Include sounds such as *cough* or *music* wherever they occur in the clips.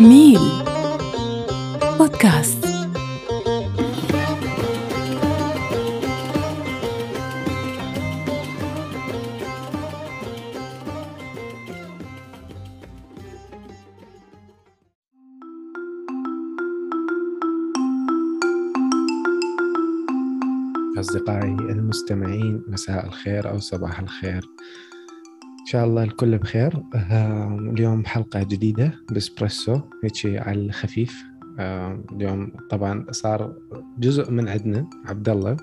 ميل بودكاست. أصدقائي المستمعين مساء الخير أو صباح الخير. إن شاء الله الكل بخير. آه، اليوم حلقة جديدة بإسبريسو هيك على الخفيف. آه، اليوم طبعا صار جزء من عندنا. عبد الله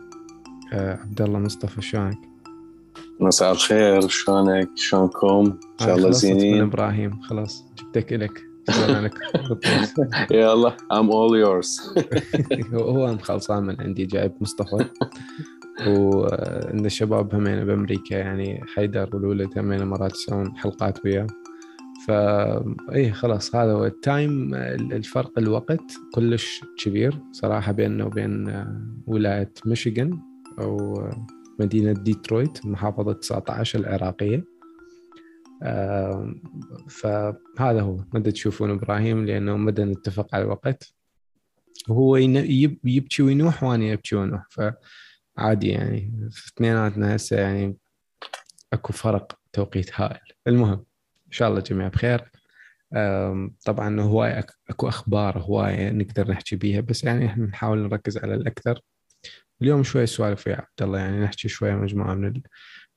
آه، عبد الله مصطفى شلونك؟ مساء الخير. شلونك؟ شلونكم؟ إن شاء الله خلصت من زينين إبراهيم. خلاص جبتك لك شكراً لك يلا I'm all yours. *laughs* هو هو خلصان من عندي جايب مصطفى. *laughs* وإن الشباب همين بأمريكا يعني حيدر والولد همين مرات يسوون حلقات وياه. فا إيه خلاص هذا هو ال time الفرق الوقت كلش كبير صراحة بيننا وبين ولاية ميشيغان أو مدينة ديترويت محافظة 19 العراقية. فهذا هو. مدى تشوفون إبراهيم لأنه مدى نتفق على الوقت. وهو يبكي وينوح وأنا يبكي ونوح فعادي يعني. في اثنيناتنا هسه يعني أكو فرق توقيت هائل. المهم إن شاء الله الجميع بخير. طبعا هواي أكو أخبار هواية نقدر نحكي بيها بس يعني إحنا نحاول نركز على الأكثر. اليوم شوي سوالف ويا عبد الله يعني نحكي شوية مجموعة من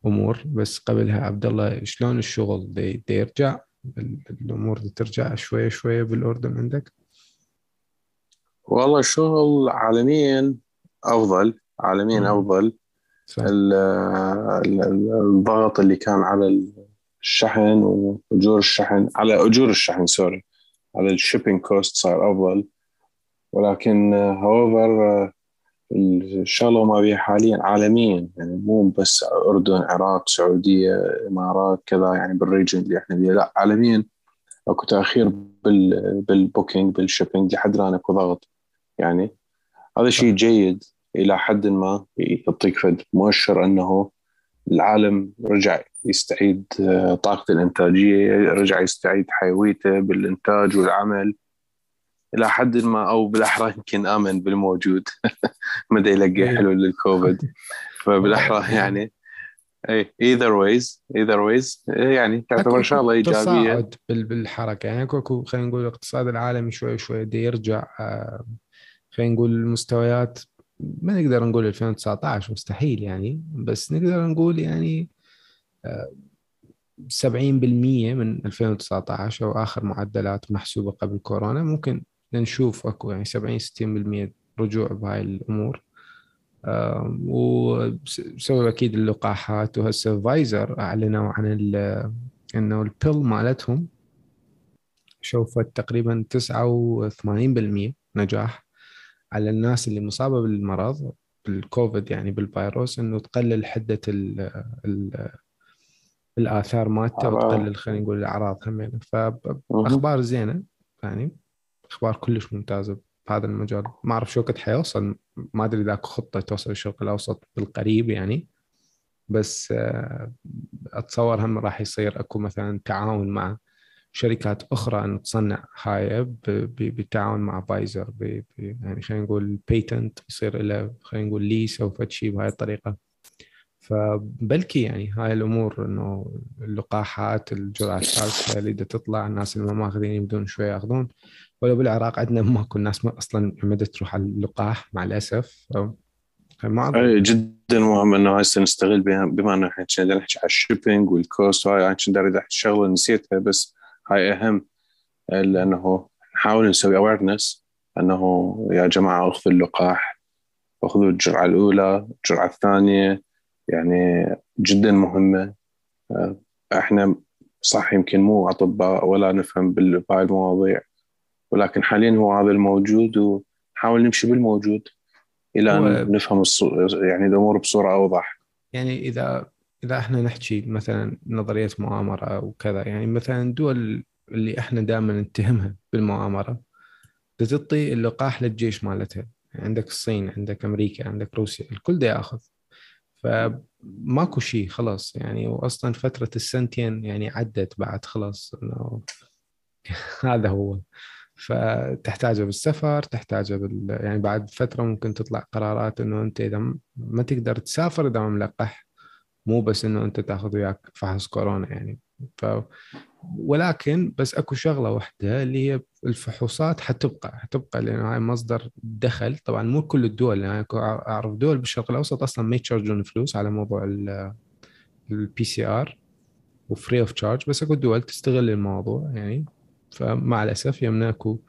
الأمور. بس قبلها عبد الله شلون الشغل دي, دي يرجع؟ ال- الأمور دي ترجع شوية شوية بالأردن عندك؟ والله الشغل عالميا أفضل. عالميا. أفضل. الضغط اللي كان على الشحن واجور الشحن على أجور الشحن سوري على ال shipping cost صار أفضل. ولكن however الشغله ما بيها حاليا عالميا يعني مو بس أردن عراق سعودية إمارات كذا يعني بال region اللي إحنا فيه لا عالميا أكو تأخير بال بال booking بال shipping لحد الآن أكو ضغط يعني. هذا شيء جيد. إلى حد ما يعطيك فد مؤشر أنه العالم رجع يستعيد آه، طاقته الإنتاجية رجع يستعيد حيويته بالإنتاج والعمل. إلى حد ما أو بالأحرى يمكن آمن بالموجود. *laughs* مدى يلقى إيه. حلول للكوفيد. فبالأحرى *laughs* يعني اي either ways either ways يعني تعتبر شغله إيجابية. تصاعد بال- بالحركة. يعني اكو- اكو خلينا نقول الاقتصاد العالمي شوي شوي دي يرجع آه، خلينا نقول المستويات ما نقدر نقول 2019 مستحيل يعني بس نقدر نقول يعني آه، 70% من 2019 أو آخر معدلات محسوبة قبل كورونا. ممكن نشوف أكو يعني 70 60% رجوع بهاي الأمور. وسووا أكيد اللقاحات وهسه فايزر أعلنوا عن إنه البيل مالتهم شوفت تقريبا 89% نجاح. على الناس اللي مصابة بالمرض بالكوفيد يعني بالفيروس إنه تقلل حدة ال ال الآثار مالته. وتقلل خلينا نقول الأعراض همين فأخبار زينة يعني أخبار كلش ممتازة بهذا المجال. ما أعرف شو وقت حيوصل ما أدري إذا أكو خطة توصل الشرق الأوسط بالقريب يعني. بس آه، أتصور هم راح يصير أكو مثلا تعاون مع شركات أخرى أن تصنع هاي بالتعاون مع فايزر ب- ب- يعني خلينا نقول بيتنت يصير له خلينا نقول ليس أو فد شيء بهاي الطريقة. فبلكي يعني هاي الأمور إنه اللقاحات الجرعه الثالثه اللي تطلع الناس اللي ما ماخذين يبدون شوي ياخذون. ولو بالعراق عندنا *laughs* ماكو الناس ما أصلا مدى تروح على اللقاح مع الأسف. ما جدا مهم إنه هسه نستغل بما إنه إحنا نحكي على ال shipping وال cost وهاي كنت داري احكي شغلة نسيتها بس هاي أهم لأنه نحاول نسوي awareness أنه يا جماعة أخذوا اللقاح أخذوا الجرعة الأولى الجرعة الثانية يعني جدا مهمة. آه، إحنا صح يمكن مو أطباء ولا نفهم بهاي المواضيع ولكن حاليا هو هذا الموجود ونحاول نمشي بالموجود إلى أن نفهم الصو- يعني الأمور بصورة أوضح. يعني إذا إذا إحنا نحكي مثلا نظرية مؤامرة وكذا يعني مثلا الدول اللي إحنا دائما نتهمها بالمؤامرة تعطي اللقاح للجيش مالتها. يعني عندك الصين عندك أمريكا عندك روسيا الكل دا ياخذ. فماكو شيء خلاص. يعني واصلا فترة السنتين يعني عدت بعد خلاص إنه *laughs* هذا هو. فتحتاجه بالسفر تحتاجه بال... يعني بعد فترة ممكن تطلع قرارات إنه أنت إذا ما تقدر تسافر إذا ما ملقح مو بس إنه أنت تاخذ وياك فحص كورونا يعني. ف ولكن بس أكو شغلة واحدة اللي هي الفحوصات حتبقى حتبقى لأن هاي مصدر دخل. طبعا مو كل الدول يعني أعرف دول بالشرق الأوسط أصلا ما ي charge ون فلوس على موضوع ال PCR و free of charge بس أكو دول تستغل الموضوع يعني. فمع الأسف يمنا اكو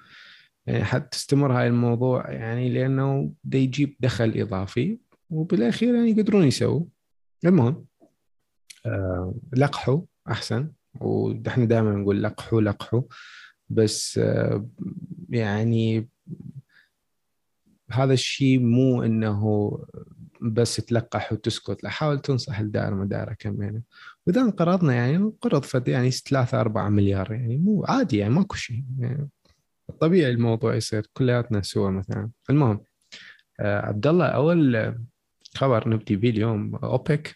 يعني حتى تستمر هاي الموضوع يعني لأنه دا يجيب دخل إضافي وبالأخير يعني يقدرون يسووا. المهم آه لقحوا أحسن وإحنا دائما نقول لقحوا لقحوا بس آه يعني هذا الشيء مو إنه بس تلقح وتسكت. لا حاول تنصح الدائرة مداره كم وإذا انقرضنا يعني قرض فد يعني 3 4 مليار يعني مو عادي يعني ماكو شيء. يعني طبيعي الموضوع يصير كلياتنا سوا مثلا. المهم آه عبد الله أول خبر نبدي به اليوم اوبك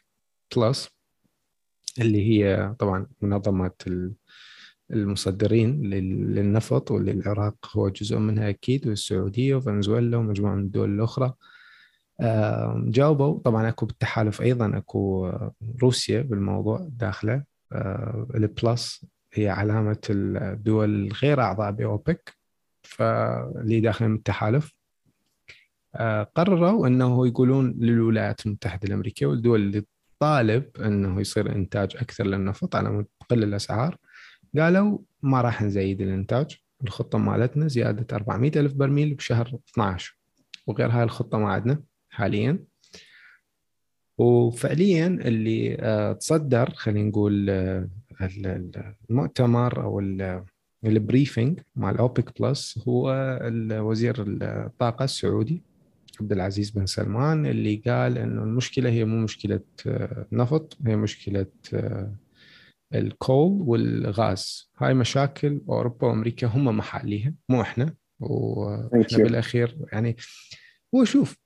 plus اللي هي طبعا منظمة المصدرين للنفط واللي العراق هو جزء منها أكيد والسعودية وفنزويلا ومجموعة من الدول الأخرى. جاوبوا. طبعا أكو بالتحالف أيضا أكو روسيا بالموضوع داخلة. ال plus هي علامة الدول الغير أعضاء باوبك فاللي داخلين بالتحالف. قرروا أنه يقولون للولايات المتحدة الأمريكية والدول اللي تطالب أنه يصير إنتاج أكثر للنفط على مود تقل الأسعار قالوا ما راح نزيد الإنتاج الخطة مالتنا زيادة 400 ألف برميل بشهر 12 وغير هاي الخطة ما عندنا حاليا. وفعليا اللي آه، تصدر خلينا نقول آه، المؤتمر أو ال briefing مع الاوبك plus هو وزير الطاقة السعودي. عبد العزيز بن سلمان اللي قال إنه المشكلة هي مو مشكلة آه، نفط هي مشكلة الكول والغاز. هاي مشاكل أوروبا وأمريكا هم محليها مو إحنا. وإحنا بالأخير يعني هو شوف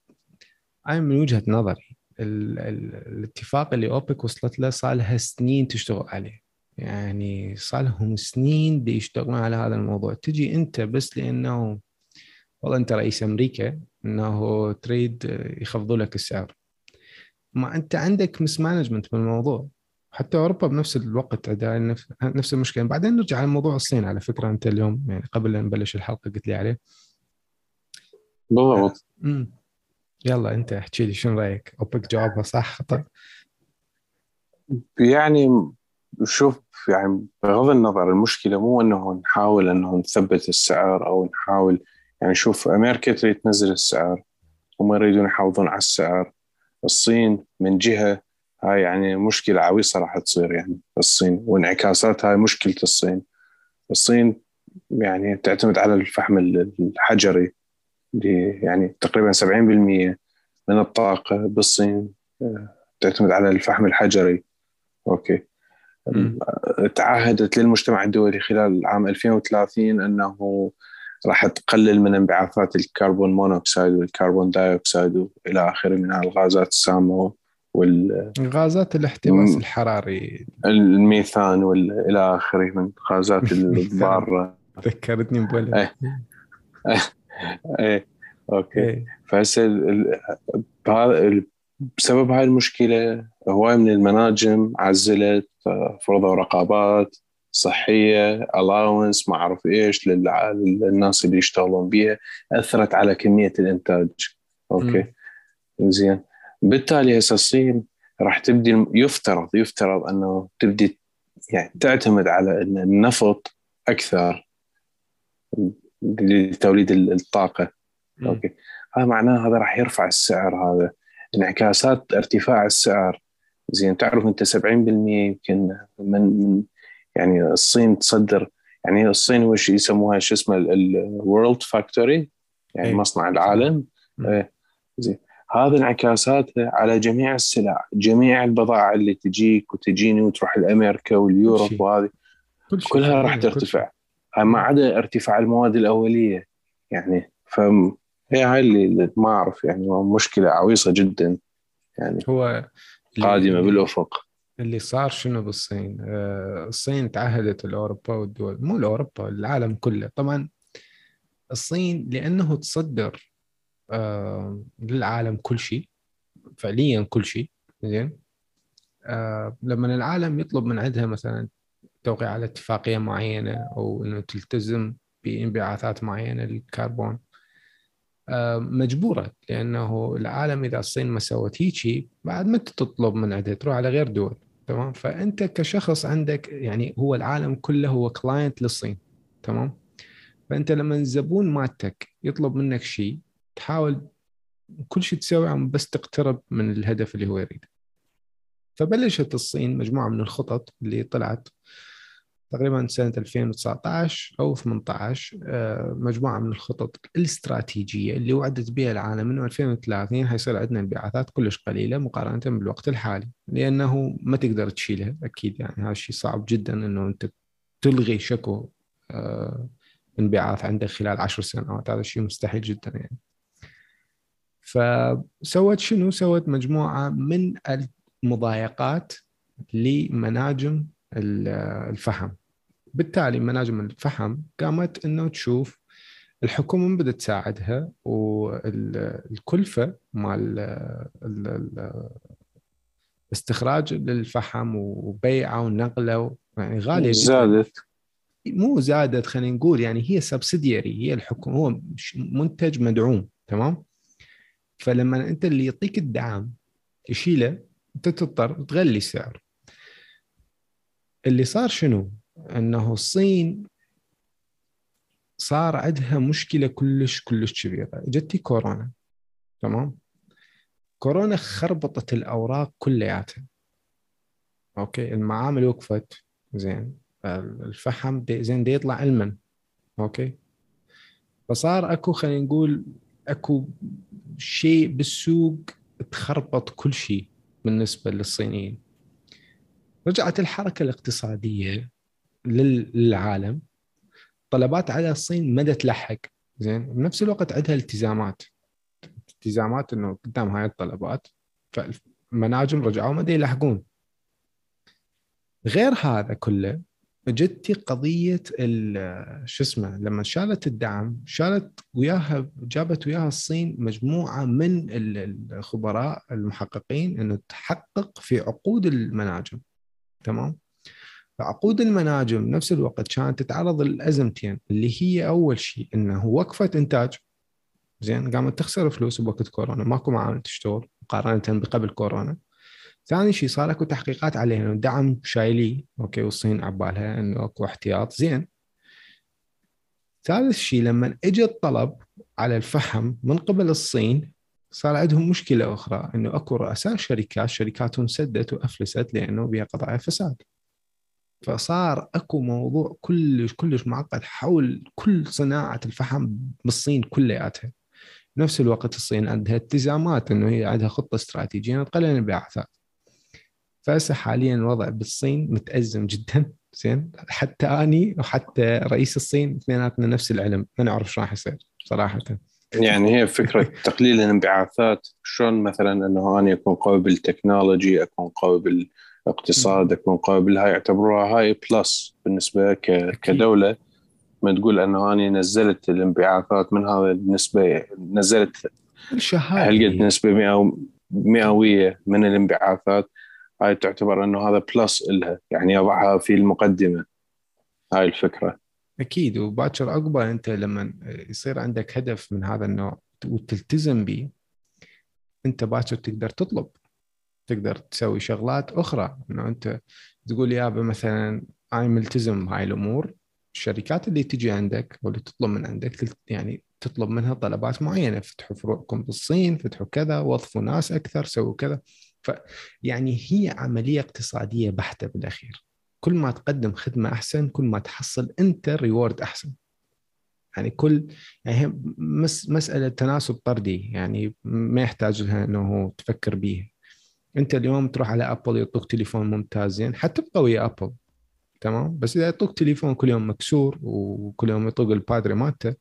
أنا من وجهة نظري ال ال الاتفاق اللي أوبك وصلت له صار لها سنين تشتغل عليه. يعني صار لهم سنين دي يشتغلون على هذا الموضوع. تجي أنت بس لأنه والله أنت رئيس أمريكا إنه تريد يخفضوا لك السعر. ما أنت عندك mismanagement بالموضوع حتى أوروبا بنفس الوقت عندها نفس المشكلة. بعدين نرجع على موضوع الصين على فكرة. أنت اليوم يعني قبل لا نبلش الحلقة قلت لي عليه. بالضبط. يلا أنت احكي لي شنو رأيك؟ أوبك جوابها صح؟ خطا يعني شوف يعني بغض النظر المشكلة مو إنه نحاول إنه نثبت السعر أو نحاول يعني شوف أمريكا تريد تنزل السعر هم يريدون يحافظون على السعر. الصين من جهة هاي يعني مشكلة عويصة راح تصير يعني الصين وانعكاسات هاي مشكلة الصين. الصين يعني تعتمد على الفحم الحجري يعني تقريبا 70% من الطاقة بالصين آه، تعتمد على الفحم الحجري. أوكي. م. تعهدت للمجتمع الدولي خلال عام 2030 أنه راح تقلل من انبعاثات ال carbon monoxide وال carbon dioxide وإلى آخره من الغازات السامة وال غازات الاحتباس الحراري. الميثان والى آخره من غازات *laughs* الضاره ذكرتني بولد. إيه. إيه. أوكي. إيه. فهسه بسبب هاي المشكلة هواي من المناجم عزلت فرضوا رقابات صحية الاونس ما أعرف إيش للناس اللي يشتغلون بيها أثرت على كمية الإنتاج. أوكي. زين. بالتالي هسه الصين راح تبدي يفترض يفترض أنه تبدي يعني تعتمد على النفط أكثر لتوليد الطاقة. م. أوكي. هذا معناه هذا راح يرفع السعر هذا. انعكاسات ارتفاع السعر. زين. تعرف أنت 70% يمكن من من يعني الصين تصدر يعني الصين وش يسموها شو اسمه الورلد فاكتوري يعني أي. مصنع العالم. إيه. زين. هذا انعكاساته على جميع السلع جميع البضائع اللي تجيك وتجيني وتروح لأمريكا واليوروب وهذه. كلها راح ترتفع. ما عدا ارتفاع المواد الأولية يعني ف هي هاي اللي ما أعرف يعني مشكلة عويصة جدا يعني هو قادمة بالأفق. اللي صار شنو بالصين؟ آه الصين تعهدت لاوروبا والدول مو لاوروبا العالم كله. طبعا الصين لأنه تصدر آه للعالم كل شيء فعليا كل شيء زين؟ آه لما العالم يطلب من عندها مثلا توقيع على اتفاقية معينة أو إنه تلتزم بانبعاثات معينة للكربون مجبورة لأنه العالم إذا الصين ما سوت هيك بعد ما تطلب من عندها تروح على غير دول. تمام؟ فأنت كشخص عندك يعني هو العالم كله هو client للصين تمام؟ فأنت لما الزبون مالتك يطلب منك شيء تحاول كل شيء تسويه بس تقترب من الهدف اللي هو يريده. فبلشت الصين مجموعة من الخطط اللي طلعت. تقريبا سنة 2019 أو 18 آه، مجموعة من الخطط الاستراتيجية اللي وعدت بها العالم أنه 2030 حيصير عندنا انبعاثات كلش قليلة مقارنة بالوقت الحالي لأنه ما تقدر تشيلها أكيد يعني هذا الشيء صعب جدا أنه أنت تلغي شكو آه، انبعاث عندك خلال عشر سنوات هذا الشيء مستحيل جدا يعني فسوت شنو؟ سوت مجموعة من المضايقات لمناجم الفحم بالتالي مناجم الفحم قامت إنه تشوف الحكومة بدأت تساعدها والكلفة مال استخراج للفحم وبيعه ونقله يعني غالية زادت. مو زادت خلينا نقول يعني هي سبسيدياري هي الحكومة هو منتج مدعوم تمام؟ فلما أنت اللي يعطيك الدعم يشيله أنت تضطر تغلي السعر اللي صار شنو؟ إنه الصين صار عندها مشكلة كلش كلش كبيرة. جتي كورونا تمام؟ كورونا خربطت الأوراق كلياتها. أوكي؟ المعامل وقفت. زين. الفحم دي زين دي يطلع علما. أوكي؟ فصار أكو خلينا نقول أكو شيء بالسوق تخربط كل شيء بالنسبة للصينيين. رجعت الحركة الاقتصادية. للعالم. طلبات على الصين مدى تلحق. زين؟ بنفس الوقت عندها التزامات. التزامات إنه قدام هاي الطلبات فالمناجم رجعوا ما يلحقون. غير هذا كله جتي قضية شو اسمه لما شالت الدعم شالت وياها جابت وياها الصين مجموعة من الخبراء المحققين إنه تحقق في عقود المناجم. تمام؟ فعقود المناجم نفس الوقت كانت تتعرض للأزمتين اللي هي أول شيء إنه وقفت إنتاج. زين قامت تخسر فلوس بوقت كورونا ماكو معامل تشتغل مقارنة بقبل كورونا. ثاني شيء صار أكو تحقيقات عليه انه دعم شايلي أوكي والصين عبالها إنه أكو احتياط. زين. ثالث شيء لما اجى الطلب على الفحم من قبل الصين صار عندهم مشكلة أخرى إنه أكو رؤساء شركات شركاتهم سدت وأفلست لأنه بها قضايا فساد. فصار أكو موضوع كلش كلش معقد حول كل صناعة الفحم بالصين كلياتها. نفس الوقت الصين عندها التزامات إنه هي عندها خطة استراتيجية تقلل الانبعاثات فهسه حاليا الوضع بالصين متأزم جدا. زين؟ حتى أني وحتى رئيس الصين اثنيناتنا نفس العلم. ما نعرف شو راح يصير صراحة. يعني هي فكرة *laughs* تقليل الانبعاثات شلون مثلا إنه أنا أكون قوي بال technology أكون قوي بالاقتصاد أكون قوي بالهاي يعتبروها هاي plus بالنسبة كدولة ما تقول إنه أنا نزلت الانبعاثات من هذا النسبة نزلت الشهاده نسبة مئوية من الانبعاثات. هاي تعتبر إنه هذا بلس لها يعني يضعها في المقدمة. هاي الفكرة. أكيد. وباكر عقبه أنت لما يصير عندك هدف من هذا النوع وتلتزم به أنت باكر تقدر تطلب. تقدر تسوي شغلات أخرى. إنه أنت تقول يابا مثلا أنا ملتزم بهاي الأمور. الشركات اللي تجي عندك واللي تطلب من عندك يعني تطلب منها طلبات معينة. فتحوا فروعكم بالصين فتحوا كذا وظفوا ناس أكثر سووا كذا. فيعني هي عملية اقتصادية بحتة بالأخير. كل ما تقدم خدمة أحسن كل ما تحصل أنت ريورد أحسن. يعني كل يعني مس مسألة تناسب طردي. يعني ما يحتاج لها انه تفكر به انت اليوم تروح على Apple يعطوك تليفون ممتاز زين؟ حتبقى ويا Apple تمام؟ بس إذا يعطوك تليفون كل يوم مكسور وكل يوم يطق ال battery مالته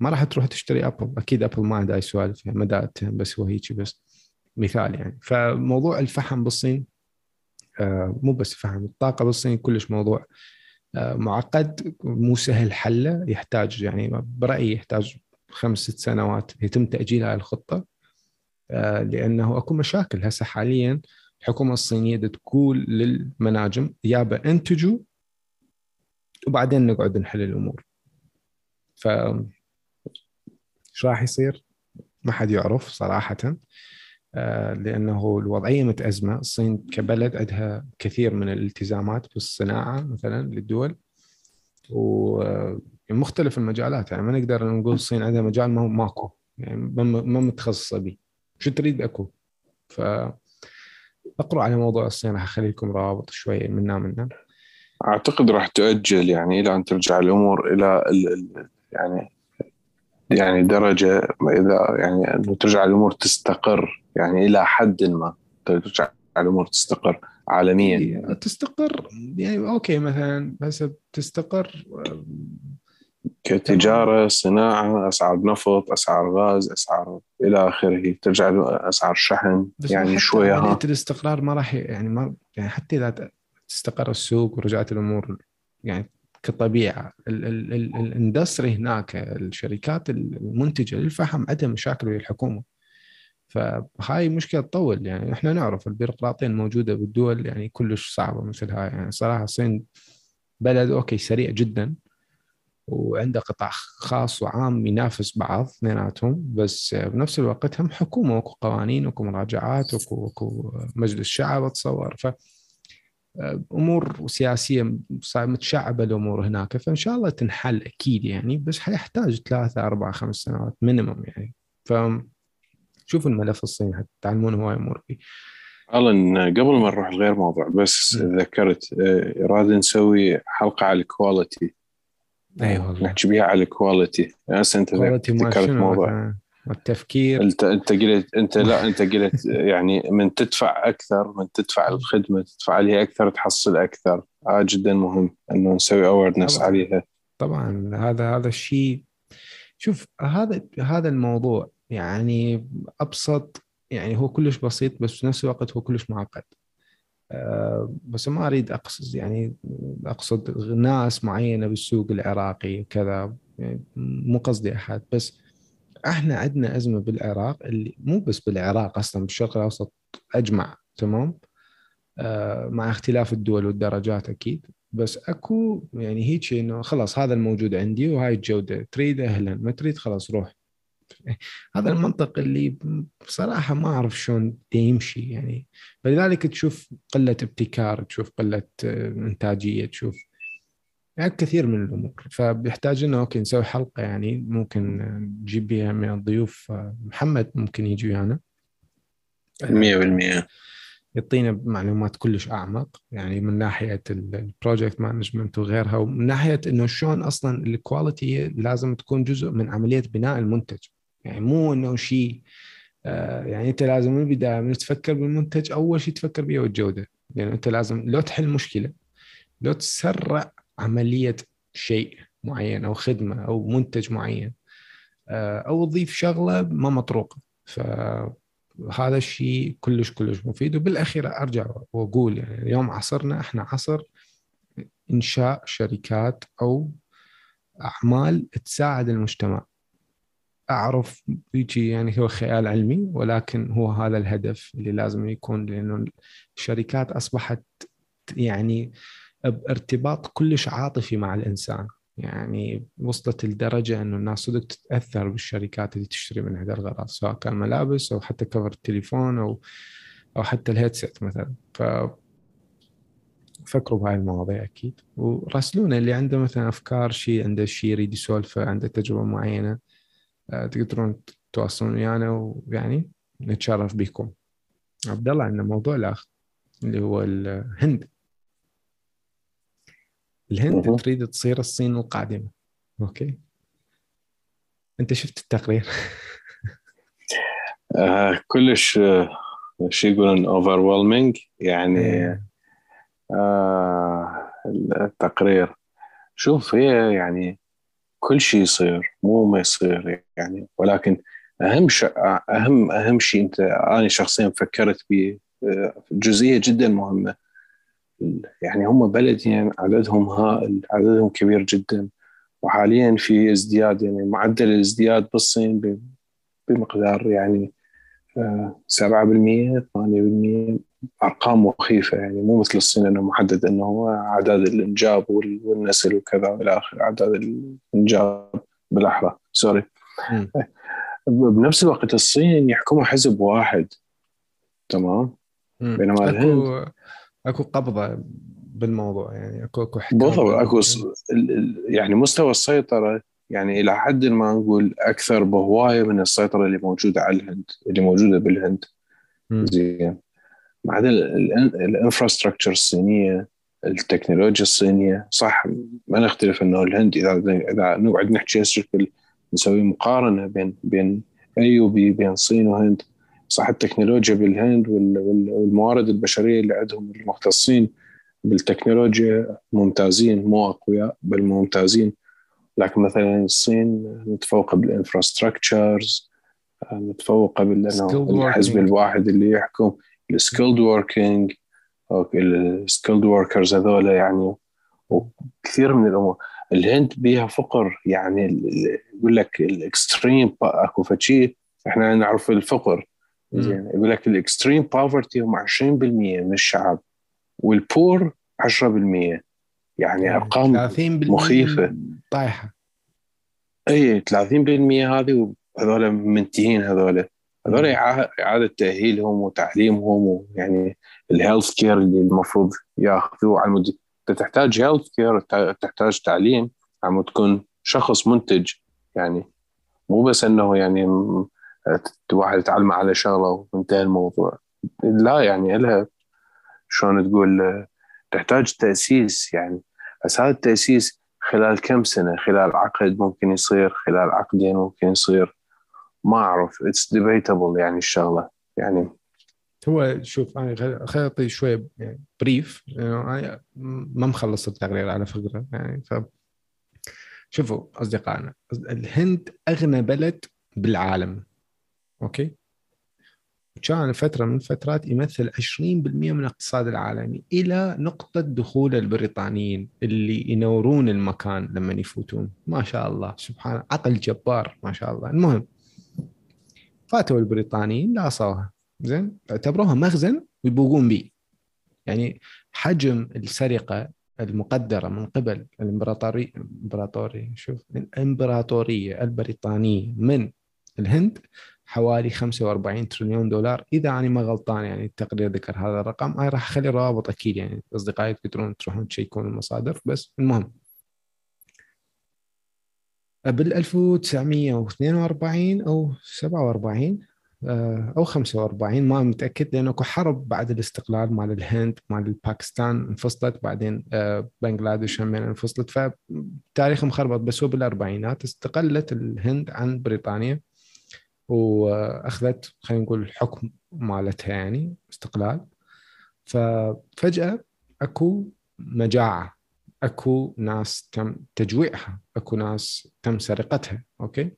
ما راح تروح تشتري Apple أكيد Apple ما عندها سوالف يعني ما بس هو هيك بس مثال يعني. فموضوع الفحم بالصين آه، مو بس الفحم الطاقة بالصين كلش موضوع آه، معقد مو سهل حله يحتاج يعني برأيي يحتاج خمس ست سنوات يتم تأجيل هاي الخطة. لأنه أكو مشاكل. هسه حاليا الحكومة الصينية تقول للمناجم يابا انتجوا وبعدين نقعد نحل الأمور. ف إيش راح يصير؟ ما حد يعرف صراحة. آه، لأنه الوضعية متأزمة، الصين كبلد عندها كثير من الالتزامات بالصناعة مثلا للدول ومختلف المجالات. يعني ما نقدر نقول الصين عندها مجال ما هو ماكو. يعني ما متخصصة به شو تريد أكو؟ ف اقروا على موضوع الصين راح اخلي لكم روابط شوي منا منا أعتقد راح تؤجل يعني إلى أن ترجع الأمور إلى يعني يعني درجة إذا يعني انه ترجع الأمور تستقر يعني إلى حد ما. ترجع الأمور تستقر عالميا. يعني. تستقر يعني أوكي مثلا بس تستقر كتجارة صناعة أسعار نفط أسعار غاز أسعار إلى آخره. ترجع أسعار شحن يعني شوية ها. الاستقرار ما راح يعني ما يعني حتى إذا استقر السوق ورجعت الأمور يعني كطبيعة الإندستري هناك الشركات المنتجة للفحم عندها مشاكل ويا الحكومة. فهاي مشكلة تطول. يعني إحنا نعرف البيروقراطية الموجودة بالدول يعني كلش صعبة مثل هاي. يعني صراحة الصين بلد أوكي سريع جدا. وعنده قطاع خاص وعام ينافس بعض اثنيناتهم بس بنفس الوقت هم حكومة وأكو قوانين وأكو مراجعات وأكو مجلس شعب اتصور. ف أمور سياسية متشعبة الأمور هناك فإن شاء الله تنحل أكيد يعني بس حيحتاج ثلاثة أربعة خمس سنوات minimum يعني. ف شوف الملف الصيني حتى تعلمون هواي امور فيه. ألن قبل ما نروح لغير موضوع بس م. ذكرت اراد نسوي حلقة على ال quality اي والله. نحكي بها على ال quality هسه أنت ذكرت موضوع. التفكير أنت أنت قلت أنت لا أنت قلت *laughs* يعني من تدفع أكثر من تدفع الخدمة تدفع عليها أكثر تحصل أكثر. هذا جدا مهم إنه نسوي awareness عليها. طبعا. هذا هذا الشيء شوف هذا هذا الموضوع يعني أبسط يعني هو كلش بسيط بس في نفس الوقت هو كلش معقد. بس ما أريد أقصد يعني أقصد ناس معينة بالسوق العراقي وكذا يعني مو قصدي أحد بس إحنا عندنا أزمة بالعراق اللي مو بس بالعراق أصلا بالشرق الأوسط أجمع تمام؟ آه مع اختلاف الدول والدرجات أكيد بس أكو يعني هيك إنه خلاص هذا الموجود عندي وهاي الجودة تريد أهلا ما تريد خلاص روح. *laughs* هذا المنطق اللي بصراحة ما أعرف شلون يمشي يعني. فلذلك تشوف قلة ابتكار تشوف قلة آه، إنتاجية تشوف يعني كثير من الأمور. فبيحتاج لنا أوكي نسوي حلقة يعني ممكن نجيب بها من الضيوف محمد ممكن يجي ويانا. 100% يعطينا معلومات كلش أعمق يعني من ناحية ال project management وغيرها ومن ناحية إنه شلون أصلا ال quality لازم تكون جزء من عملية بناء المنتج. يعني مو إنه شيء آه، يعني أنت لازم من البداية من تفكر بالمنتج أول شيء تفكر به هو الجوده يعني أنت لازم لو تحل مشكلة لو تسرع عملية شيء معين أو خدمة أو منتج معين آه، أو تضيف شغلة ما مطروقة. فهذا الشيء كلش كلش مفيد. وبالأخير أرجع وأقول يعني اليوم عصرنا إحنا عصر إنشاء شركات أو أعمال تساعد المجتمع. أعرف يجي يعني هو خيال علمي ولكن هو هذا الهدف اللي لازم يكون لأنه الشركات أصبحت يعني بارتباط كلش عاطفي مع الإنسان. يعني وصلت لدرجه إنه الناس صدق تتأثر بالشركات اللي تشتري من هذا الغراض سواء كان ملابس أو حتى كفر التليفون أو أو حتى الهيدسيت مثلا. ف فكروا بهاي المواضيع أكيد. وراسلونا اللي عنده مثلا أفكار شيء عنده شيء يريد يسولف عنده تجربة معينة. تقدرون تواصلون ويانا ويعني نتشرف بكم. عبد الله عندنا موضوع الآخر اللي هو الهند. الهند مه. تريد تصير الصين القادمة. أوكي. أنت شفت التقرير؟ *laughs* آه كلش آه شو يقولون اوفر يعني إيه. آه التقرير. شوف هي يعني كل شيء يصير مو ما يصير يعني. ولكن أهم شيء أهم أهم شيء أنت أنا شخصيا فكرت به آه، جزئية جدا مهمة. يعني هم بلدين عددهم هائل عددهم كبير جدا. وحاليا في ازدياد يعني معدل الازدياد بالصين بمقدار يعني 7% 8% أرقام مخيفة يعني. مو مثل الصين إنه محدد إنه هو أعداد الإنجاب والنسل وكذا والى آخره أعداد الإنجاب بالأحرى. سوري بنفس الوقت الصين يحكمها حزب واحد. تمام؟ بينما الهند أكو قبضة بالموضوع يعني. اكو أكو بالضبط. أكو يعني مستوى السيطرة يعني إلى حد ما نقول أكثر بهواية من السيطرة اللي موجودة على الهند اللي موجودة بالهند. زين. بعدين الإنفراستراكشر الصينية التكنولوجيا الصينية صح ما نختلف إنه الهند اذا اذا نقعد نحكي بشكل نسوي مقارنة بين بين اي وبي بين الصين وهند. صح التكنولوجيا بالهند والموارد البشرية اللي عندهم المختصين بالتكنولوجيا ممتازين مو أقوياء بل ممتازين. لكن مثلا الصين متفوقة بال infrastructures متفوقة بانه الحزب الواحد اللي يحكم ال skilled working ال skilled workers هذول يعني وكثير من الأمور. الهند بيها فقر يعني يقول لك ال extreme أكو فشي إحنا نعرف الفقر. زين يقول لك ال extreme poverty هم 20% من الشعب وال poor 10% يعني أرقام 30% مخيفة. طايحة. اي 30% هذه وهذول منتهين هذول. هذول إعادة تأهيلهم وتعليمهم ويعني ال health care اللي المفروض ياخذوه على مود انت تحتاج health care تحتاج تعليم عم تكون شخص منتج. يعني مو بس إنه يعني واحد يتعلم على شغلة وانتهى الموضوع. لا يعني لها شلون تقول تحتاج تأسيس. يعني بس هذا التأسيس خلال كم سنة؟ خلال عقد ممكن يصير خلال عقدين ممكن يصير. ما أعرف. it's debatable يعني الشغله يعني هو شوف أنا خليني أعطي شوي يعني brief يعني ما مخلص التقرير على فكرة. يعني ف شوفوا أصدقائنا الهند أغنى بلد بالعالم. أوكي؟ كان فترة من الفترات يمثل 20% من الاقتصاد العالمي إلى نقطة دخول البريطانيين اللي ينورون المكان لما يفوتون. ما شاء الله. سبحان عقل جبار. ما شاء الله. المهم فاتوا البريطانيين لاصوها. زين؟ اعتبروها مخزن ويبوقون به يعني حجم السرقة المقدرة من قبل الامبراطوريه الامبراطوريه شوف الإمبراطورية البريطانية من الهند حوالي 45 تريليون دولار. إذا أنا ما غلطان يعني التقرير ذكر هذا الرقم أنا راح أخلي روابط أكيد يعني أصدقائي تقدرون تروحون تشيكون المصادر بس المهم. بال 1942 أو 47 آه، أو 45 ما متأكد لأنه أكو حرب بعد الاستقلال مال الهند مال باكستان انفصلت بعدين آه، بنغلاديش هم انفصلت. فتاريخ مخربط بس هو بالأربعينات استقلت الهند عن بريطانيا. وأخذت خلينا نقول الحكم مالتها يعني استقلال. ففجأة أكو مجاعة أكو ناس تم تجويعها أكو ناس تم سرقتها أوكي؟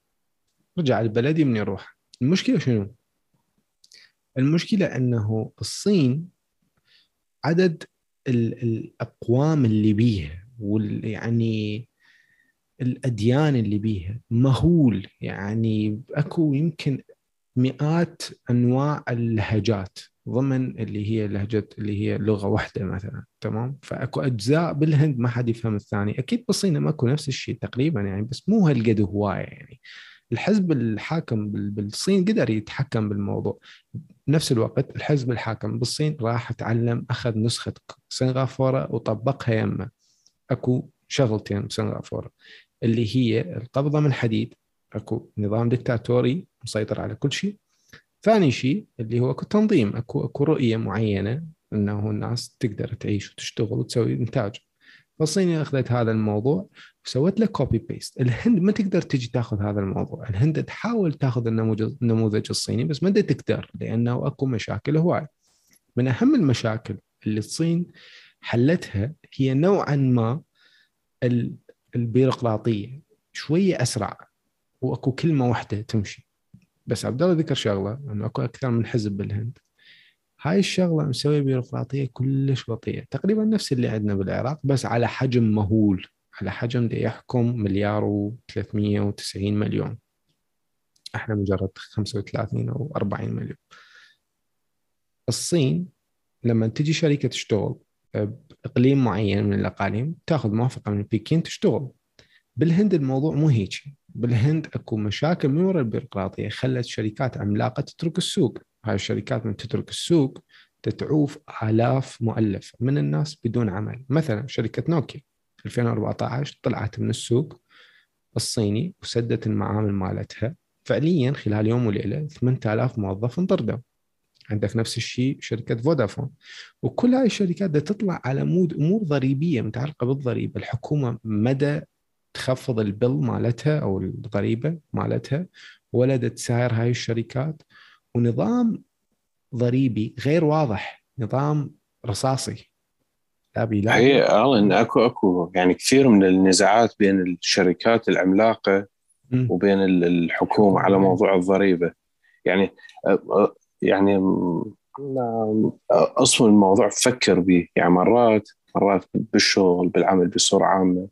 رجع البلد من يروح المشكلة شنو؟ المشكلة أنه الصين عدد الأقوام اللي بيها وال يعني الأديان اللي بيها. مهول يعني أكو يمكن مئات أنواع اللهجات ضمن اللي هي لهجة اللي هي لغة واحدة مثلا تمام؟ فأكو أجزاء بالهند ما حد يفهم الثاني. أكيد بالصين ماكو نفس الشيء تقريبا يعني بس مو هالقد هوايه يعني. الحزب الحاكم بالصين قدر يتحكم بالموضوع. بنفس الوقت الحزب الحاكم بالصين راح تعلم أخذ نسخة سنغافورة وطبقها يمه. أكو شغلتين بسنغافوره اللي هي القبضة من حديد أكو نظام دكتاتوري مسيطر على كل شيء. ثاني شيء اللي هو أكو تنظيم أكو أكو رؤية معينة إنه الناس تقدر تعيش وتشتغل وتسوي إنتاج. فالصين أخذت هذا الموضوع وسوت له copy paste الهند ما تقدر تجي تاخذ هذا الموضوع. الهند تحاول تاخذ النموذج النموذج الصيني بس ما تقدر لأنه أكو مشاكل هواي. من أهم المشاكل اللي الصين حلتها هي نوعا ما البيروقراطية شوية أسرع وأكو كلمة واحدة تمشي. بس عبد الله ذكر شغلة انه أكو أكثر من حزب بالهند. هاي الشغلة مسوية بيروقراطية كلش بطيئة. تقريبا نفس اللي عندنا بالعراق بس على حجم مهول على حجم دي يحكم مليار و390 مليون. إحنا مجرد 35 أو 40 مليون. الصين لما تجي شركة تشتغل بإقليم معين من الأقاليم تأخذ موافقة من بكين تشتغل. بالهند الموضوع مو هيك. بالهند أكو مشاكل من وراء البيروقراطية خلت شركات عملاقة تترك السوق. هاي الشركات من تترك السوق تتعوف آلاف مؤلف من الناس بدون عمل. مثلا شركة نوكيا 2014 طلعت من السوق الصيني وسدت المعامل مالتها. فعليا خلال يوم وليلة 8000 موظف انطردوا. عندك نفس الشيء شركة فودافون. وكل هاي الشركات بدها تطلع على مود أمور ضريبية متعلقة بالضريبة. الحكومة مدى تخفض البل مالتها أو الضريبة مالتها ولا تساير هاي الشركات. ونظام ضريبي غير واضح نظام رصاصي. لا لا هي الن اكو أكو. يعني كثير من النزاعات بين الشركات العملاقة م. وبين الحكومة على موضوع الضريبة. يعني يعني أصلا الموضوع فكر به يعني مرات مرات بالشغل بالعمل بصورة عامة.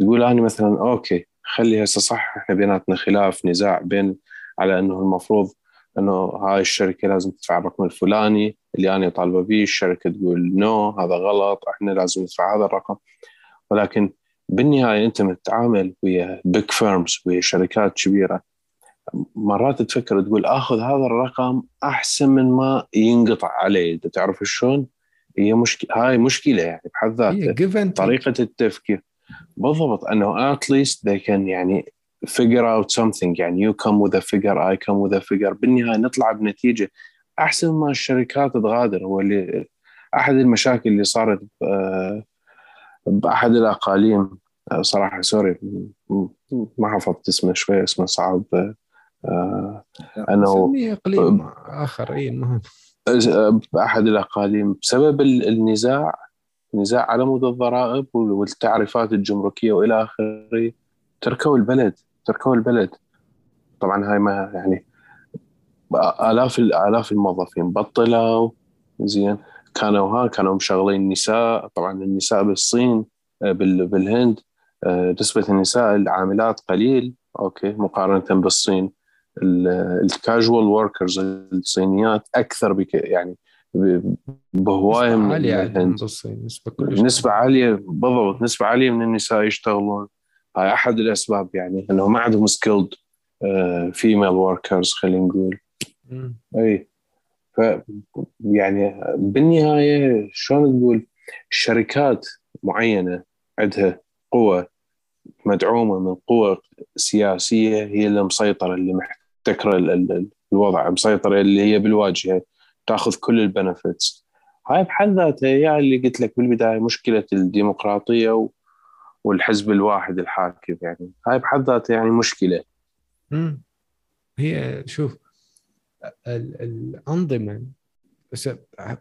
تقول أنا مثلا okay خلي هسه صح إحنا بيناتنا خلاف نزاع بين على إنه المفروض إنه هاي الشركة لازم تدفع الرقم الفلاني اللي أنا طالبة به الشركة تقول no هذا غلط إحنا لازم ندفع هذا الرقم. ولكن بالنهاية أنت متعامل ويا بيج فيرمز ويا شركات كبيرة. مرات تفكر تقول آخذ هذا الرقم أحسن من ما ينقطع علي أنت تعرف شلون؟ هي مشكله هاي مشكلة يعني بحد ذاتها طريقة التفكير. بالضبط أنه at least they can يعني figure out something. يعني you come with a figure I come with a figure. بالنهاية نطلع بنتيجة أحسن ما الشركات تغادر. هو اللي أحد المشاكل اللي صارت بأحد الأقاليم صراحة sorry ما حفظت اسمه شوي اسمه صعب. انه إقليم آخر إي المهم. بأحد الأقاليم. بسبب النزاع نزاع على مود الضرائب والتعريفات الجمركية وإلى آخره تركوا البلد تركوا البلد. طبعا هاي ما يعني آلاف آلاف الموظفين بطلوا زين. كانوا ها كانوا مشغلين نساء طبعا النساء بالصين آه، بالهند آه، نسبة النساء العاملات قليل. okay مقارنة بالصين. ال casual workers الصينيات أكثر بك يعني بهواية من عالية الهند. نسبة نسبة عالية بالضبط نسبة عالية من النساء يشتغلون. هاي أحد الأسباب يعني انه ما عندهم skilled female workers خلينا نقول. إي. ف يعني بالنهاية شلون تقول؟ شركات معينة عندها قوة مدعومة من قوى سياسية هي اللي مسيطرة اللي محتكره الوضع مسيطرة اللي هي بالواجهة تأخذ كل ال benefits هاي بحد ذاتها هي اللي قلت لك بالبداية مشكلة الديمقراطية والحزب الواحد الحاكم يعني. هاي بحد ذاتها يعني مشكلة. امم هي شوف الأنظمة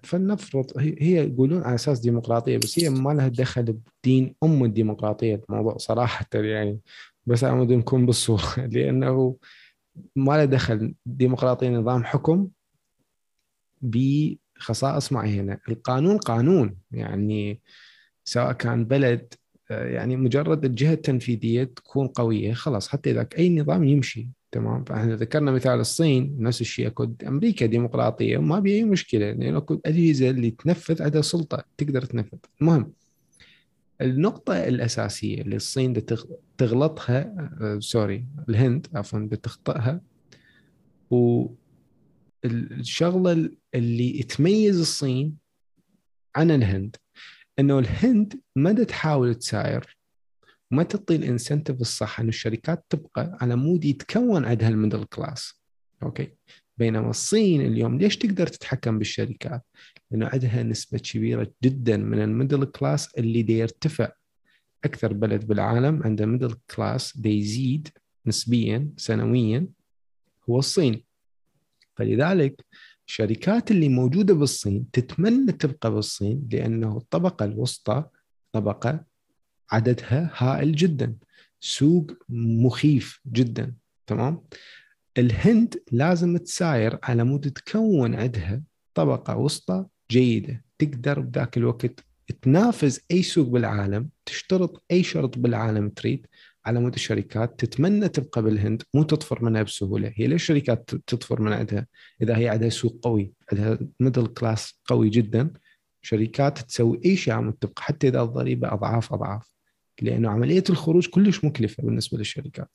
فلنفرض هي يقولون على أساس ديمقراطية بس هي ما لها دخل بدين أم الديمقراطية الموضوع صراحة يعني. بس اريد نكون بالصورة *laughs* لأنه ما له دخل ديمقراطيه نظام حكم بخصائص معينة. القانون قانون يعني سواء كان بلد يعني مجرد الجهة التنفيذية تكون قوية خلاص حتى إذا أي نظام يمشي تمام؟ فإحنا ذكرنا مثال الصين نفس الشيء أكو أمريكا ديمقراطية وما بي أي مشكلة لأن أكو أجهزة اللي تنفذ عندها سلطة تقدر تنفذ. المهم النقطة الأساسية اللي الصين تغلطها آه، سوري الهند عفوا تخطئها والشغلة اللي تميز الصين عن الهند إنه الهند ما تحاول تساير وما تعطي ال incentive الصح ان الشركات تبقى على مود يتكون عندها ال middle class. okay. بينما الصين اليوم ليش تقدر تتحكم بالشركات؟ لأنه عندها نسبة كبيرة جدا من ال middle class اللي دي يرتفع أكثر بلد بالعالم عنده middle class يزيد نسبيا سنويا هو الصين. فلذلك الشركات اللي موجودة بالصين تتمنى تبقى بالصين لأنه الطبقة الوسطى طبقة عددها هائل جدا. سوق مخيف جدا. تمام؟ الهند لازم تساير على مود تكون عندها طبقة وسطى جيدة. تقدر بذاك الوقت تنافس أي سوق بالعالم تشترط أي شرط بالعالم تريد على مود الشركات تتمنى تبقى بالهند مو تطفر منها بسهولة. هي ليش الشركات تطفر من عندها؟ إذا هي عندها سوق قوي عندها middle class قوي جدا شركات تسوي أي شيء عم تبقى حتى إذا الضريبة أضعاف أضعاف. لأنه عملية الخروج كلش مكلفة بالنسبة للشركات.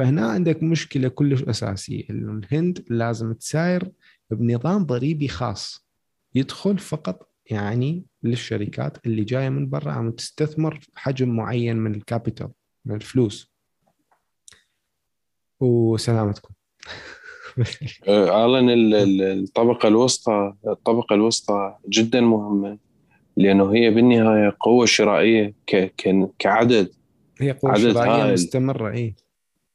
فهنا عندك مشكلة كلش أساسية إنه الهند لازم تساير بنظام ضريبي خاص يدخل فقط يعني للشركات اللي جاية من برا عم تستثمر حجم معين من ال capital من الفلوس. وسلامتكم. *laughs* اعلن الطبقة الوسطى الطبقة الوسطى جدا مهمة لأنه هي بالنهاية قوة شرائية كعدد. هي قوة شرائية مستمرة اي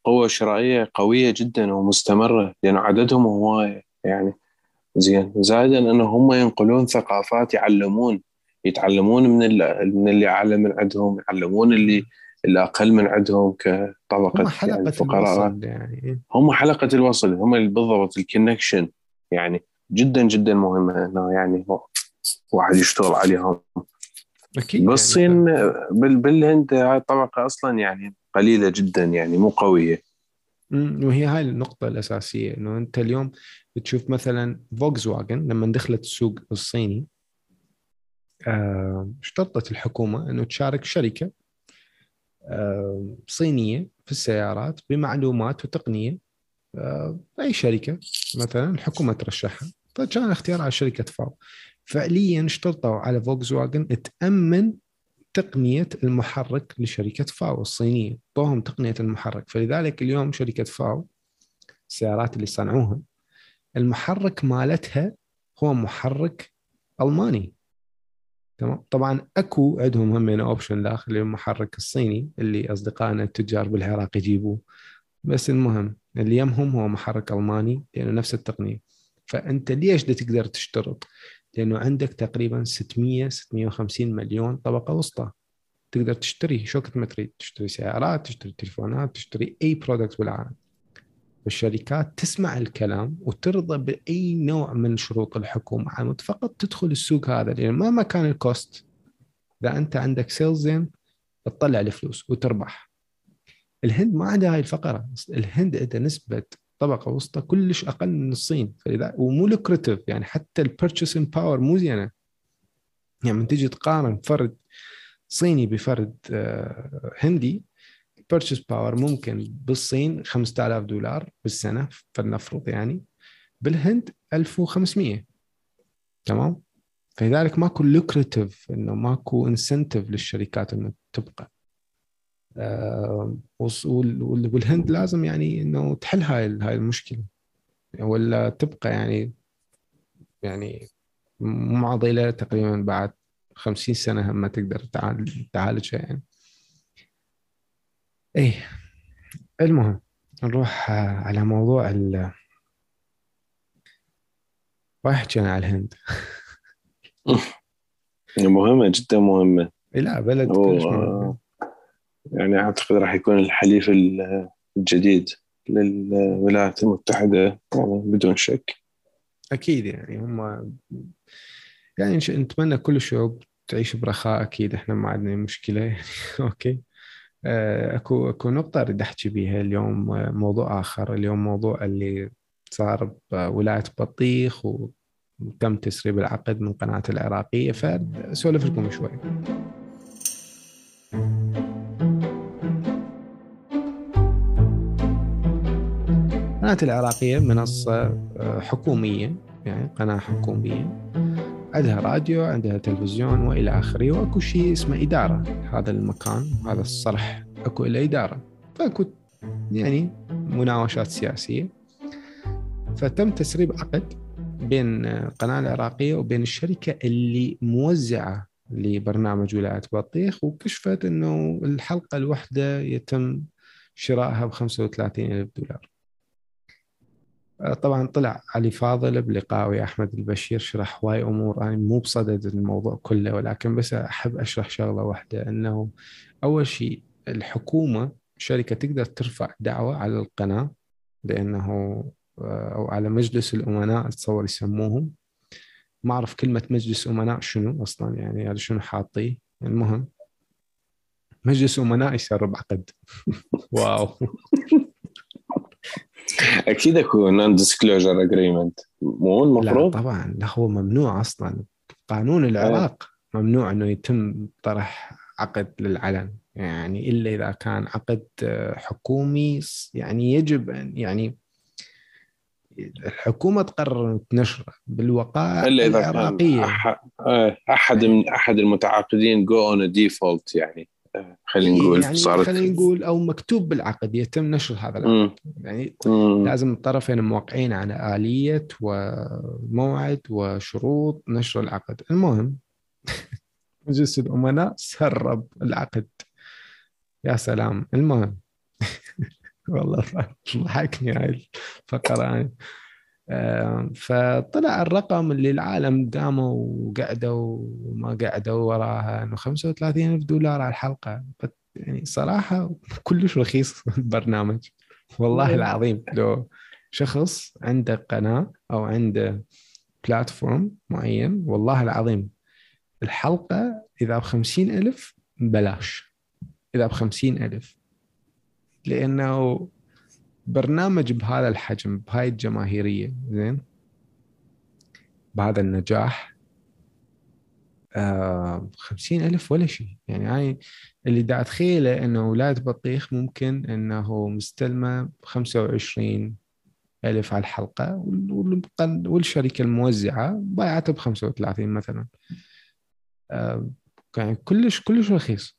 قوة شرائية قوية جدا ومستمرة لأنه عددهم هوايه يعني زين. زائدا انه هم ينقلون ثقافات يعلمون يتعلمون من من اللي أعلى من عندهم يعلمون اللي أقل من عندهم كطبقة هم حلقة يعني فقراء. يعني. هم حلقة الوصل هم بالضبط الكونكشن يعني جدا جدا مهمة. انه يعني واحد يشتغل عليهم. أكيد بالصين يعني بالهند هاي الطبقة أصلا يعني قليلة جدا يعني مو قوية. وهي هاي النقطة الأساسية إنه أنت اليوم بتشوف مثلا فوكس واجن لما دخلت السوق الصيني اشترطت الحكومة إنه تشارك شركة صينية في السيارات بمعلومات وتقنية أي شركة مثلا الحكومة ترشحها. فكان الاختيار على شركة فاو فعليا اشترطوا على فوكس واجن تأمن تقنية المحرك لشركة فاو الصينية. طوهم تقنية المحرك. فلذلك اليوم شركة فاو السيارات اللي صنعوها المحرك مالتها هو محرك ألماني. تمام؟ طبعا أكو عندهم هم option داخل المحرك الصيني اللي أصدقائنا التجار بالعراق يجيبوه. بس المهم اللي يمهم هو محرك ألماني لأنه نفس التقنية. فأنت ليش تقدر تشترط؟ لأنه عندك تقريبا 600 650 مليون طبقة وسطى. تقدر تشتري شكو ما تريد تشتري سيارات تشتري تليفونات تشتري أي product بالعالم. الشركات تسمع الكلام وترضى بأي نوع من شروط الحكومة. عمود فقط تدخل السوق هذا لأن مهما كان ال cost إذا أنت عندك sales زين تطلع الفلوس وتربح. الهند ما عندها هاي الفقرة. الهند عندها نسبة طبقة وسطى كلش أقل من الصين. فلذا ومو lucrative يعني حتى ال purchasing power مو زينة. يعني من تيجي تقارن فرد صيني بفرد آه، هندي ال purchase power ممكن بالصين 5000 دولار بالسنة فلنفرض يعني. بالهند 1500 تمام؟ فلذلك ماكو lucrative إنه ماكو incentive للشركات إنه تبقى. والهند لازم يعني إنه تحل هاي هاي المشكلة. ولا تبقى يعني يعني معضلة تقريبا بعد خمسين سنة هم ما تقدر تعالجها يعني. إيه المهم نروح على موضوع ال رايح حكينا على الهند. *laughs* مهمة جدا مهمة. لا بلد يعني أعتقد راح يكون الحليف الجديد للولايات المتحدة يعني بدون شك. أكيد يعني هم يعني نتمنى كل الشعوب تعيش برخاء أكيد إحنا ما عندنا مشكلة. يعني *laughs* أوكي. آه، اكو أكو نقطة أريد أحكي بيها اليوم موضوع آخر اليوم موضوع اللي صار بولاية بطيخ وتم تسريب العقد من قناة العراقية. فاسولف لكم شوي. قناة العراقية منصة آه، حكومية يعني قناة حكومية. عندها راديو عندها تلفزيون وإلى آخره وأكو شيء اسمه إدارة. هذا المكان هذا الصرح أكو له إدارة. فأكو يعني مناوشات سياسية. فتم تسريب عقد بين القناة العراقية وبين الشركة اللي موزعة لبرنامج ولاية بطيخ وكشفت إنه الحلقة الواحدة يتم شرائها ب 35 ألف دولار. طبعا طلع علي فاضل بلقاء ويا أحمد البشير شرح هواي أمور. أنا مو بصدد الموضوع كله ولكن بس أحب أشرح شغلة واحدة إنه أول شيء الحكومة شركة تقدر ترفع دعوة على القناة لأنه أو على مجلس الأمناء اتصور يسموهم. ما أعرف كلمة مجلس أمناء شنو أصلا يعني هذا شنو حاطيه. المهم مجلس أمناء يسرب عقد. *laughs* واو. *laughs* أكيد أكو non disclosure agreement مو المفروض لا طبعا. لا هو ممنوع أصلا. قانون العراق ممنوع إنه يتم طرح عقد للعلن. يعني إلا إذا كان عقد حكومي يعني يجب ان يعني الحكومة تقرر نشره بالوقائع إلا إذا العراقية. كان آه، أحد من أحد المتعاقدين go on default يعني. آه، خلينا نقول يعني صارت خلينا نقول أو مكتوب بالعقد يتم نشر هذا العقد مم. يعني مم. لازم الطرفين موقعين على آلية وموعد وشروط نشر العقد المهم *laughs* مجلس الأمناء سرب العقد يا سلام المهم *laughs* والله ضحكني هاي الفقرة يعني. فطلع الرقم اللي العالم داموا وقعدوا وما قعدوا وراها إنه 35 ألف دولار على الحلقة. يعني صراحة كلش رخيص *laughs* البرنامج. والله العظيم لو شخص عنده قناة أو عنده بلاتفورم معين والله العظيم الحلقة إذا ب 50 ألف ببلاش إذا ب 50 ألف. لأنه برنامج بهذا الحجم بهاي الجماهيرية زين؟ بهذا النجاح آه خمسين ألف ولا شيء. يعني هاي اللي دا أتخيله أنه ولاية بطيخ ممكن أنه مستلمة خمسة وعشرين ألف على الحلقة وال- وال- والشركة الموزعة بايعتها بخمسة وثلاثين مثلا. آه يعني كلش كلش رخيص.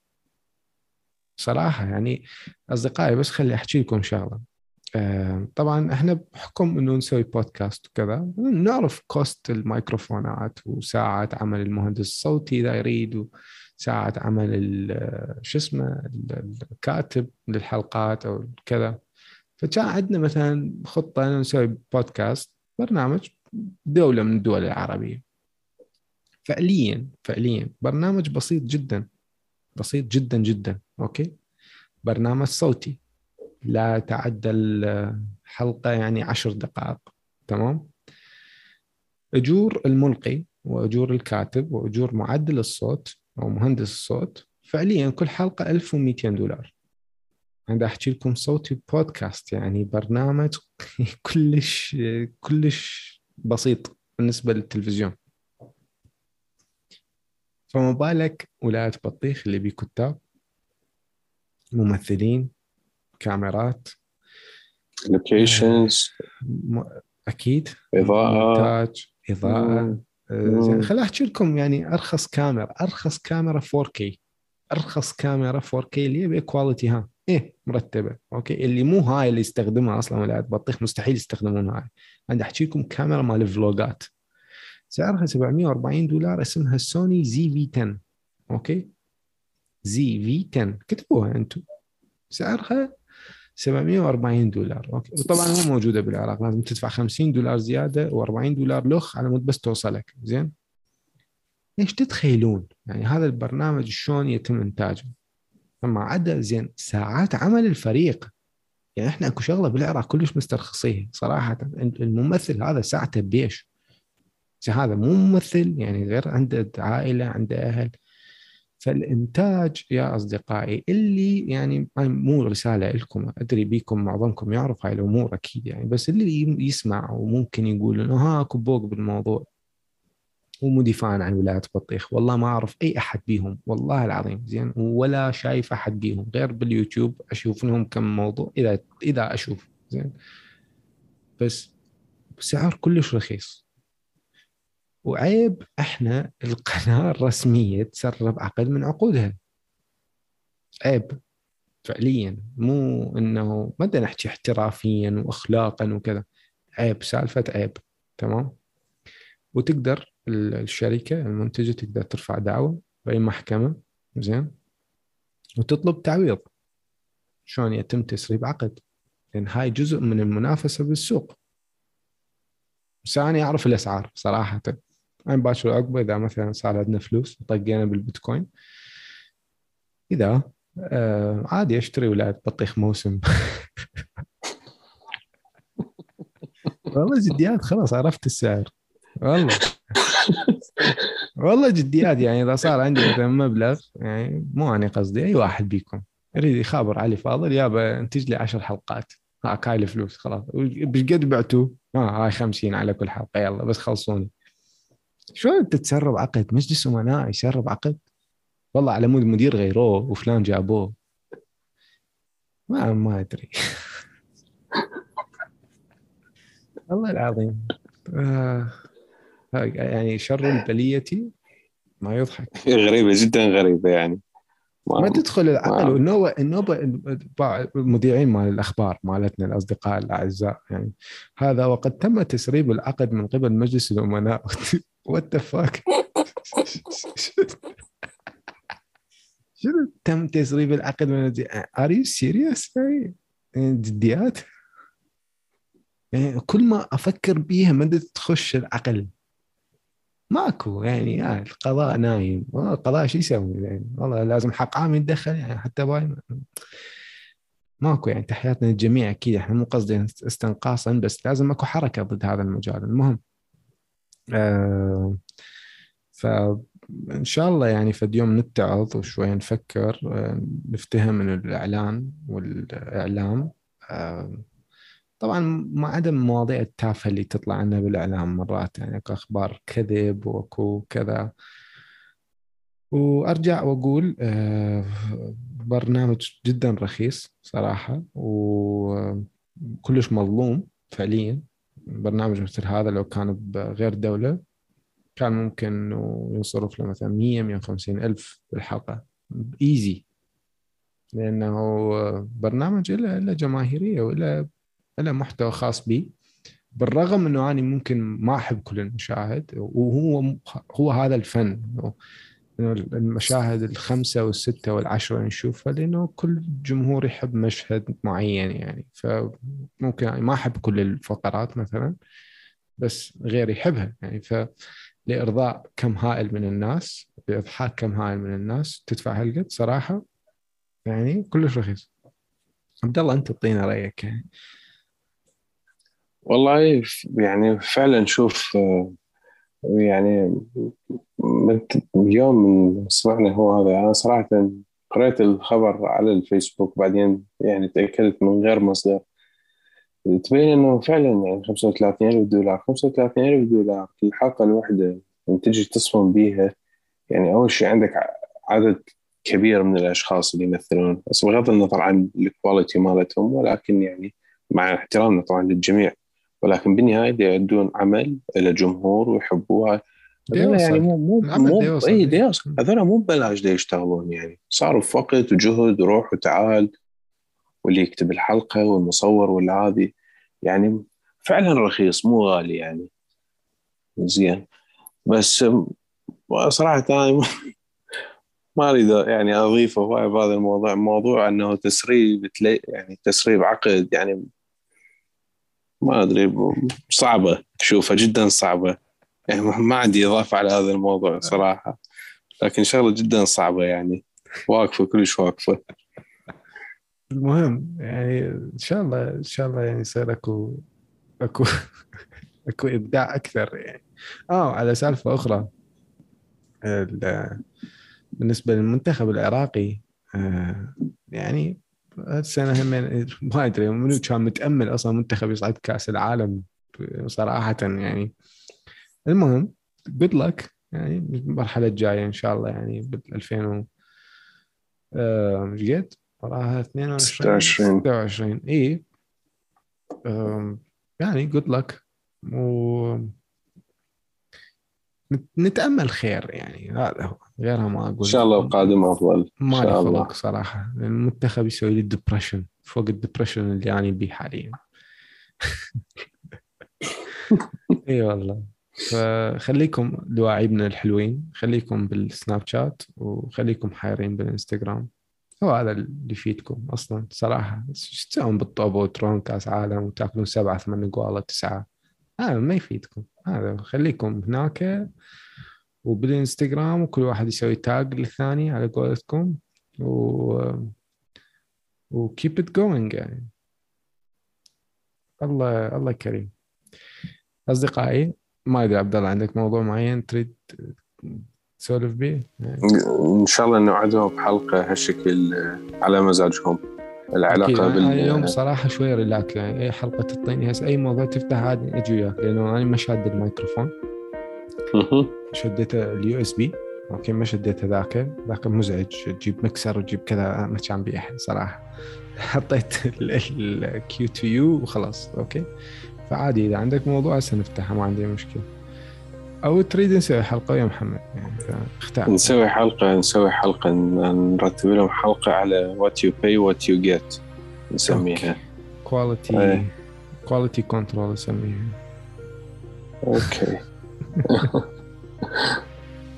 صراحة يعني أصدقائي بس خلي أحكي لكم شغلة. طبعا إحنا بحكم إنه نسوي بودكاست وكذا نعرف كوست الميكروفونات وساعة عمل المهندس الصوتي إذا يريد وساعة عمل ال- شو اسمه ال- الكاتب للحلقات أو كذا. فكان عندنا مثلا خطة إنه نسوي بودكاست برنامج دولة من الدول العربية. فعليا فعليا برنامج بسيط جدا بسيط جدا جدا أوكي؟ برنامج صوتي. لا تعدى الحلقة يعني عشر دقائق تمام؟ أجور الملقي وأجور الكاتب وأجور معدل الصوت أو مهندس الصوت فعليا كل حلقة 1200 دولار. أنا أحكي لكم صوتي بودكاست يعني برنامج *laughs* كلش كلش بسيط بالنسبة للتلفزيون. فما بالك ولاية بطيخ اللي بيه كتاب ممثلين كاميرات. locations م- أكيد. إضاءة. مونتاج إضاءة. آه، زين. خليني أحكي لكم يعني أرخص كاميرا. أرخص كاميرا 4K أرخص كاميرا 4K اللي هي ب quality ها. إيه مرتبة. okay؟ اللي مو هاي اللي يستخدمها أصلا ولاية بطيخ مستحيل يستخدمون هاي. أنا أحكي لكم كاميرا مال الفلوجات سعرها 740 دولار اسمها سوني ZV 10 okay؟ ZV 10 كتبوها أنتم. سعرها 740 دولار. okay. وطبعا مو موجودة بالعراق لازم تدفع 50 دولار زيادة و40 دولار لخ على مود بس توصلك. زين؟ ليش تتخيلون؟ يعني هذا البرنامج شلون يتم إنتاجه؟ ما عدا زين ساعات عمل الفريق. يعني إحنا أكو شغلة بالعراق كلش مسترخصيها صراحة. الممثل هذا ساعته بيش. هذا مو ممثل يعني غير عنده عائلة عنده أهل. فالإنتاج يا أصدقائي اللي يعني مو رسالة لكم أدري بيكم معظمكم يعرف هاي الأمور أكيد يعني بس اللي يسمع وممكن يقول إنه ها أكو بوق بالموضوع. ومو دفاعا عن ولاية بطيخ والله ما أعرف أي أحد بيهم والله العظيم زين ولا شايف أحد بيهم غير باليوتيوب أشوف لهم كم موضوع إذا إذا أشوف زين. بس بسعر كلش رخيص. وعيب إحنا القناة الرسمية تسرب عقد من عقودها. عيب فعليا. مو إنه ما بدنا نحكي احترافيا واخلاقا وكذا. عيب سالفة عيب تمام؟ وتقدر الشركة المنتجة تقدر ترفع دعوة بأي محكمة زين؟ وتطلب تعويض. شلون يتم تسريب عقد؟ لأن هاي جزء من المنافسة بالسوق. بس أنا أعرف الأسعار صراحة. أنا باكر عقبه إذا مثلا صار عندنا فلوس طقينا بالبيتكوين. إذا آه عادي أشتري ولايه بطيخ موسم. *laughs* والله جديات خلاص عرفت السعر. والله. والله جديات يعني إذا صار عندي مثلا مبلغ يعني مو أنا قصدي أي واحد بيكم يريد يخابر علي فاضل يابا انتج لي 10 حلقات. هاك هاي الفلوس خلاص. بقد بعتوه؟ آه هاي 50 على كل حلقة يلا بس خلصوني. شو انت تسرب عقد؟ مجلس أمناء يسرب عقد؟ والله على مود مدير غيروه وفلان جابوه. ما ما أدري. *laughs* والله العظيم. آه يعني شر البلية ما يضحك. غريبة جدا غريبة يعني. ما, ما تدخل العقل والنوبة النوبة المذيعين مال الأخبار مالتنا الأصدقاء الأعزاء يعني. هذا وقد تم تسريب العقد من قبل مجلس الأمناء. *laughs* what fuck *laughs* شنو تم تسريب العقد من are you serious يعني جديات؟ يعني كل ما أفكر بيها ما تخش العقل. ماكو يعني, يعني القضاء نايم. القضاء شو يسوي؟ يعني والله لازم حق عام يتدخل يعني حتى باي ماكو يعني تحياتنا للجميع أكيد. إحنا مو قصدي استنقاصا بس لازم أكو حركة ضد هذا المجال. المهم آه فان شاء الله يعني فد يوم نتعظ وشوي نفكر آه نفتهم من الإعلان والإعلام. آه طبعا ما عدا المواضيع التافهة اللي تطلع عنا بالإعلام مرات يعني أخبار كذب وأكو كذا. وأرجع وأقول برنامج جدا رخيص صراحة وكلش مظلوم فعليا. برنامج مثل هذا لو كان بغير دولة كان ممكن إنه ينصرف له مثلا 100 150 ألف بالحلقة. ايزي لأنه برنامج له جماهيرية وله له محتوى خاص بي. بالرغم إنه أنا ممكن ما أحب كل المشاهد وهو هو هذا الفن. إنه المشاهد الخمسة والستة والعشرة نشوفها لأنه كل جمهور يحب مشهد معين يعني. فممكن يعني ما أحب كل الفقرات مثلا بس غيري يحبها يعني. ف لإرضاء كم هائل من الناس لاضحاك كم هائل من الناس تدفع هالقد صراحة يعني كلش رخيص. عبد الله أنت تعطينا رأيك يعني. والله يعني فعلا شوف يعني اليوم سمعنا هو هذا. أنا صراحة قرأت الخبر على الفيسبوك بعدين يعني تأكدت من غير مصدر. تبين إنه فعلا يعني 35 ألف دولار 35 ألف دولار في الحلقة الواحده تجي تصمم بيها. يعني أول شيء عندك عدد كبير من الأشخاص اللي يمثلون بس بغض النظر عن الكواليتي مالتهم ولكن يعني مع احترامنا طبعا للجميع. ولكن بالنهاية يؤدون عمل إلى جمهور ويحبوها يعني مو مو مو اي هذول مو ببلاش دي يشتغلون يعني. صاروا في وقت وجهد وروح وتعال واللي يكتب الحلقة والمصور والهذي يعني فعلا رخيص مو غالي يعني. زين. بس صراحة أنا *laughs* ما أريد يعني أضيفه. بهذا الموضوع موضوع إنه تسريب يعني تسريب عقد. يعني ما أدري صعبة أشوفها جدا صعبة. يعني ما عندي إضافة على هذا الموضوع صراحة. لكن شغلة جدا صعبة يعني. واقفة كلش واقفة. المهم يعني إن شاء الله إن شاء الله يعني يصير أكو أكو *laughs* أكو إبداع أكثر يعني. آه على سالفة أخرى. بالنسبة للمنتخب العراقي آه، يعني السنة هم ما أدري منو كان متأمل أصلا منتخب يصعد كأس العالم صراحة يعني. المهم جود لك يعني المرحلة الجاية إن شاء الله يعني بال 2000 و مش قد؟ وراها 22 26 26 اي يعني good luck و نتأمل خير يعني هذا هو. غيرها ما أقول إن شاء الله القادم أفضل ما لي خلق صراحة. لأن المنتخب يسوي لي depression فوق ال depression اللي يعني بيه حاليا. *laughs* إي والله. فخليكم لواعيبنا الحلوين خليكم بالسناب شات وخليكم حايرين بالانستغرام هو هذا اللي يفيدكم أصلا صراحة. إيش تسوون بالطوبه وتروحون كأس عالم وتأكلون سبعة ثمان قواله تسعة. هذا ما يفيدكم. هذا خليكم هناك وبالانستغرام وكل واحد يسوي tag للثاني على قولتكم و و keep it going يعني. الله الله كريم. أصدقائي ما أدري عبد الله عندك موضوع معين تريد تسولف به؟ إن شاء الله نوعدهم بحلقة هالشكل على مزاجهم العلاقة بال اليوم صراحة شوي relax يعني اي حلقة تعطيني هسه أي موضوع تفتح عادي أجي وياك لأنه أنا ما شاد الميكروفون. شديته ال USB okay ما شديته ذاك ذاك مزعج تجيب مكسر وتجيب كذا ما كان بي أحد صراحة. *laughs* حطيت ال Q2U وخلاص okay. فعادي إذا عندك موضوع هسه نفتحه ما عندي مشكلة. أو تريد نسوي حلقة يا محمد؟ يعني اختار نسوي حلقة نسوي حلقة نرتب لهم حلقة على what you buy what you get نسميها. quality quality control نسميها. okay. *laughs*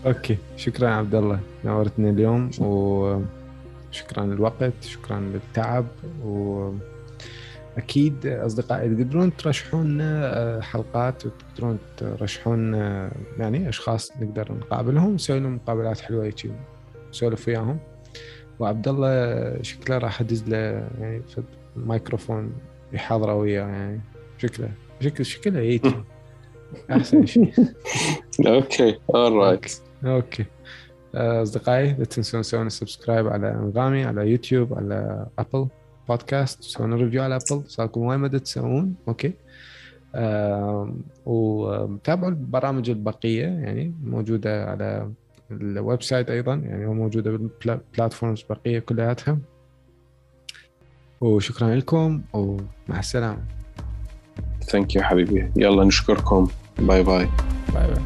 okay. شكرا عبد الله نورتني اليوم وشكرا للوقت شكرا للتعب و أكيد أصدقائي تقدرون ترشحون آه، حلقات وتقدرون ترشحون آه، يعني أشخاص نقدر نقابلهم نسوي لهم مقابلات حلوة هيك نسولف وياهم. وعبد الله شكله راح أدز له يعني الميكروفون يحاضره وياه يعني شكله شكل شكله هيك. *laughs* أحسن شيء. okay alright okay. أصدقائي لا تنسون تسوون subscribe على أنغامي على يوتيوب على Apple Podcast تسوون review على Apple صاركم وين مدى تسوون okay؟ آه وتابعوا البرامج البقية يعني موجودة على ال website أيضا يعني موجودة بال platforms البقيه كلياتها. وشكرا لكم ومع السلامة. thank you حبيبي. يلا نشكركم. bye bye bye bye